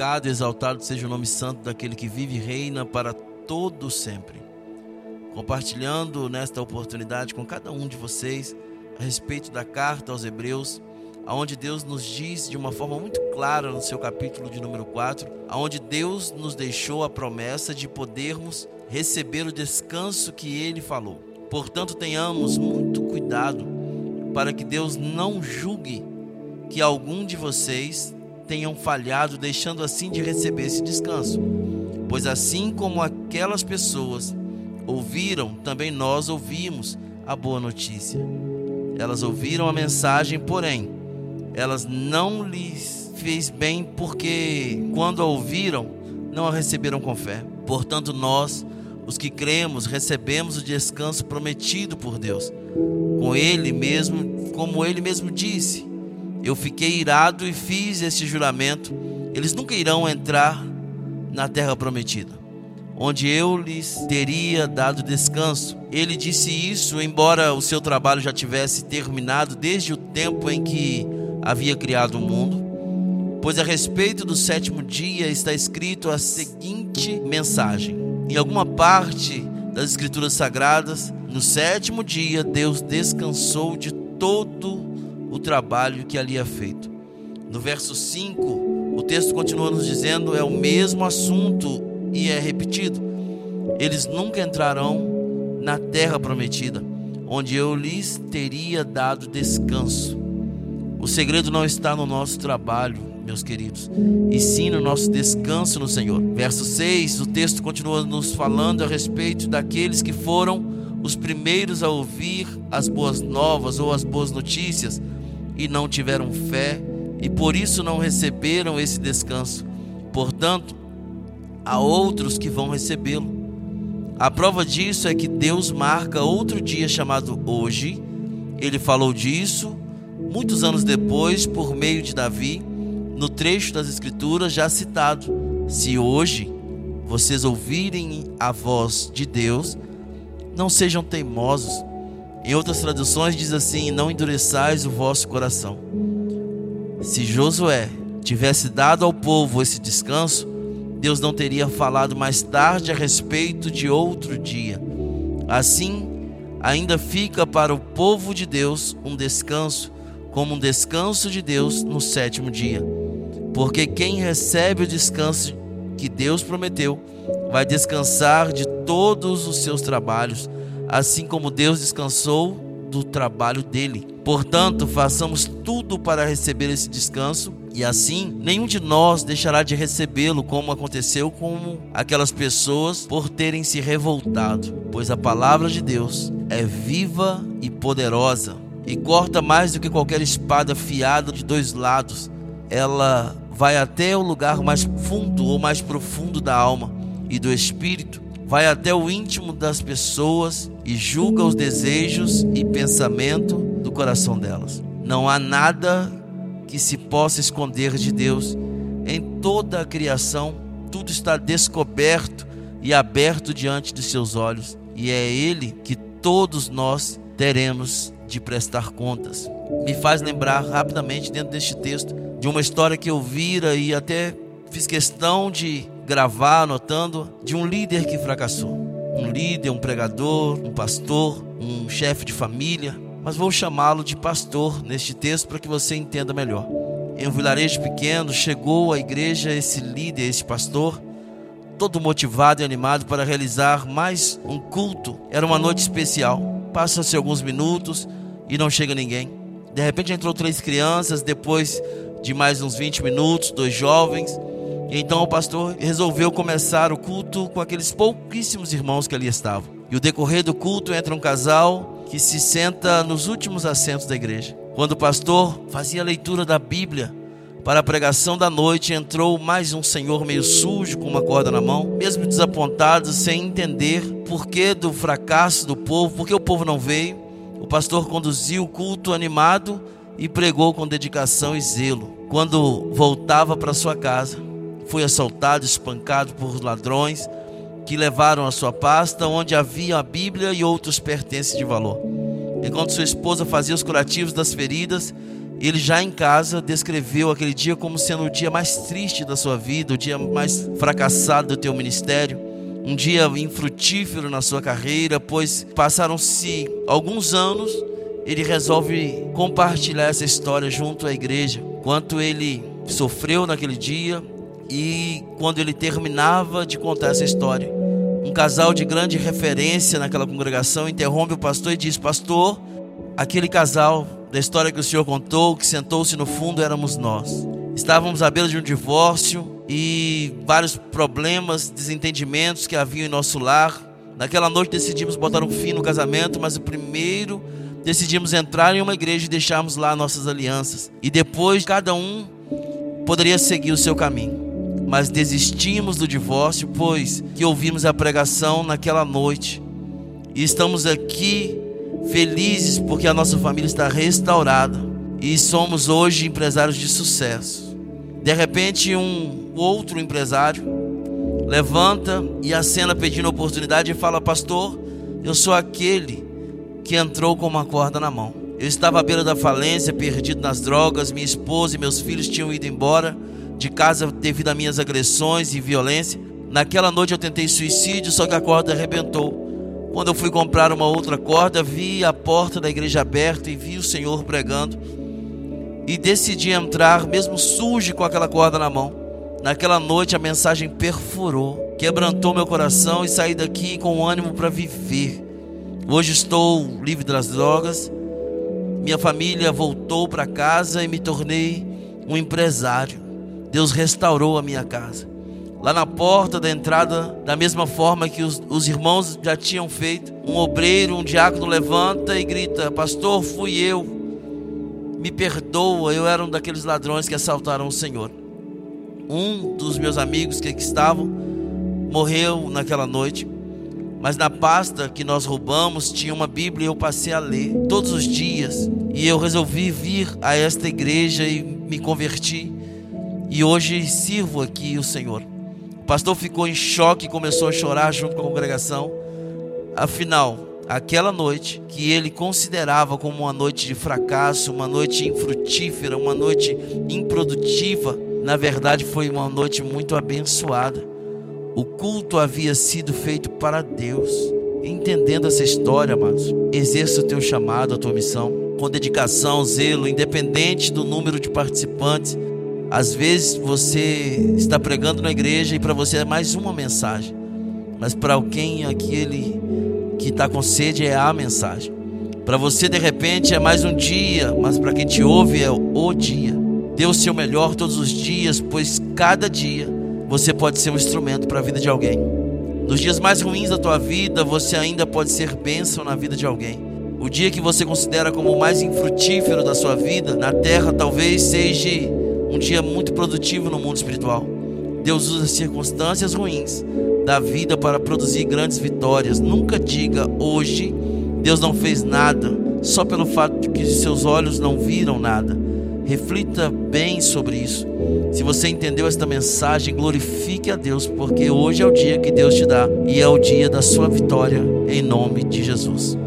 e exaltado seja o nome santo daquele que vive e reina para todo sempre. Compartilhando nesta oportunidade com cada um de vocês a respeito da carta aos Hebreus, aonde Deus nos diz de uma forma muito clara no seu capítulo de número 4, aonde Deus nos deixou a promessa de podermos receber o descanso que ele falou. Portanto, tenhamos muito cuidado para que Deus não julgue que algum de vocês tenham falhado, deixando assim de receber esse descanso. Pois assim como aquelas pessoas ouviram, também nós ouvimos a boa notícia. Elas ouviram a mensagem, porém, elas não lhes fez bem porque quando a ouviram, não a receberam com fé. Portanto, nós, os que cremos, recebemos o descanso prometido por Deus. Com ele mesmo, como ele mesmo disse, eu fiquei irado e fiz esse juramento. Eles nunca irão entrar na terra prometida, onde eu lhes teria dado descanso. Ele disse isso, embora o seu trabalho já tivesse terminado desde o tempo em que havia criado o mundo. Pois a respeito do sétimo dia está escrito a seguinte mensagem: em alguma parte das Escrituras Sagradas, no sétimo dia Deus descansou de todo o trabalho que ali é feito. No verso 5, o texto continua nos dizendo: é o mesmo assunto e é repetido. Eles nunca entrarão na terra prometida, onde eu lhes teria dado descanso. O segredo não está no nosso trabalho, meus queridos, e sim no nosso descanso no Senhor. Verso 6, o texto continua nos falando a respeito daqueles que foram os primeiros a ouvir as boas novas ou as boas notícias e não tiveram fé e por isso não receberam esse descanso. Portanto, há outros que vão recebê-lo. A prova disso é que Deus marca outro dia chamado hoje. Ele falou disso muitos anos depois por meio de Davi, no trecho das Escrituras já citado. Se hoje vocês ouvirem a voz de Deus, não sejam teimosos em outras traduções diz assim: Não endureçais o vosso coração. Se Josué tivesse dado ao povo esse descanso, Deus não teria falado mais tarde a respeito de outro dia. Assim, ainda fica para o povo de Deus um descanso, como um descanso de Deus no sétimo dia. Porque quem recebe o descanso que Deus prometeu, vai descansar de todos os seus trabalhos assim como Deus descansou do trabalho dele. Portanto, façamos tudo para receber esse descanso e assim nenhum de nós deixará de recebê-lo, como aconteceu com aquelas pessoas por terem se revoltado, pois a palavra de Deus é viva e poderosa e corta mais do que qualquer espada afiada de dois lados. Ela vai até o lugar mais fundo ou mais profundo da alma e do espírito vai até o íntimo das pessoas e julga os desejos e pensamento do coração delas. Não há nada que se possa esconder de Deus. Em toda a criação, tudo está descoberto e aberto diante de seus olhos, e é Ele que todos nós teremos de prestar contas. Me faz lembrar rapidamente, dentro deste texto, de uma história que eu vira e até fiz questão de gravar anotando de um líder que fracassou. Um líder, um pregador, um pastor, um chefe de família, mas vou chamá-lo de pastor neste texto para que você entenda melhor. Em um vilarejo pequeno, chegou à igreja esse líder, esse pastor, todo motivado e animado para realizar mais um culto. Era uma noite especial. Passam-se alguns minutos e não chega ninguém. De repente entrou três crianças, depois de mais uns 20 minutos, dois jovens, então o pastor resolveu começar o culto com aqueles pouquíssimos irmãos que ali estavam. E o decorrer do culto entra um casal que se senta nos últimos assentos da igreja. Quando o pastor fazia a leitura da Bíblia para a pregação da noite, entrou mais um senhor meio sujo, com uma corda na mão, mesmo desapontado, sem entender por que do fracasso do povo, por que o povo não veio. O pastor conduziu o culto animado e pregou com dedicação e zelo. Quando voltava para sua casa, foi assaltado, espancado por ladrões que levaram a sua pasta onde havia a Bíblia e outros pertences de valor. Enquanto sua esposa fazia os curativos das feridas Ele já em casa descreveu aquele dia como sendo o dia mais triste da sua vida, o dia mais fracassado do teu ministério, um dia infrutífero na sua carreira, pois passaram-se alguns anos, ele resolve compartilhar essa história junto à igreja, quanto ele sofreu naquele dia e quando ele terminava de contar essa história, um casal de grande referência naquela congregação interrompe o pastor e diz: Pastor, aquele casal da história que o senhor contou, que sentou-se no fundo, éramos nós. Estávamos à beira de um divórcio e vários problemas, desentendimentos que haviam em nosso lar. Naquela noite decidimos botar um fim no casamento, mas o primeiro decidimos entrar em uma igreja e deixarmos lá nossas alianças. E depois cada um poderia seguir o seu caminho. Mas desistimos do divórcio, pois que ouvimos a pregação naquela noite. E estamos aqui felizes porque a nossa família está restaurada e somos hoje empresários de sucesso. De repente, um outro empresário levanta e acena pedindo oportunidade e fala: Pastor, eu sou aquele que entrou com uma corda na mão. Eu estava à beira da falência, perdido nas drogas, minha esposa e meus filhos tinham ido embora de casa devido a minhas agressões e violência. Naquela noite eu tentei suicídio, só que a corda arrebentou. Quando eu fui comprar uma outra corda, vi a porta da igreja aberta e vi o Senhor pregando. E decidi entrar, mesmo sujo com aquela corda na mão. Naquela noite a mensagem perfurou, quebrantou meu coração e saí daqui com ânimo para viver. Hoje estou livre das drogas. Minha família voltou para casa e me tornei um empresário. Deus restaurou a minha casa lá na porta da entrada, da mesma forma que os, os, irmãos já tinham feito. Um obreiro, um diácono levanta e grita: Pastor, fui eu, me perdoa, eu era um daqueles ladrões que assaltaram o Senhor. Um dos meus amigos que aqui estavam morreu naquela noite. Mas na pasta que nós roubamos tinha uma Bíblia e eu passei a ler todos os dias. E eu resolvi vir a esta igreja e me converti. E hoje sirvo aqui o Senhor pastor ficou em choque e começou a chorar junto com a congregação. Afinal, aquela noite que ele considerava como uma noite de fracasso, uma noite infrutífera, uma noite improdutiva, na verdade foi uma noite muito abençoada. O culto havia sido feito para Deus. Entendendo essa história, amados, exerça o teu chamado, a tua missão, com dedicação, zelo, independente do número de participantes às vezes você está pregando na igreja e para você é mais uma mensagem, mas para alguém aquele que está com sede é a mensagem. Para você de repente é mais um dia, mas para quem te ouve é o dia. Dê o seu melhor todos os dias, pois cada dia você pode ser um instrumento para a vida de alguém. Nos dias mais ruins da tua vida, você ainda pode ser bênção na vida de alguém. O dia que você considera como o mais infrutífero da sua vida na terra talvez seja um dia muito produtivo no mundo espiritual. Deus usa circunstâncias ruins da vida para produzir grandes vitórias. Nunca diga hoje Deus não fez nada só pelo fato de que seus olhos não viram nada. Reflita bem sobre isso. Se você entendeu esta mensagem, glorifique a Deus, porque hoje é o dia que Deus te dá e é o dia da sua vitória, em nome de Jesus.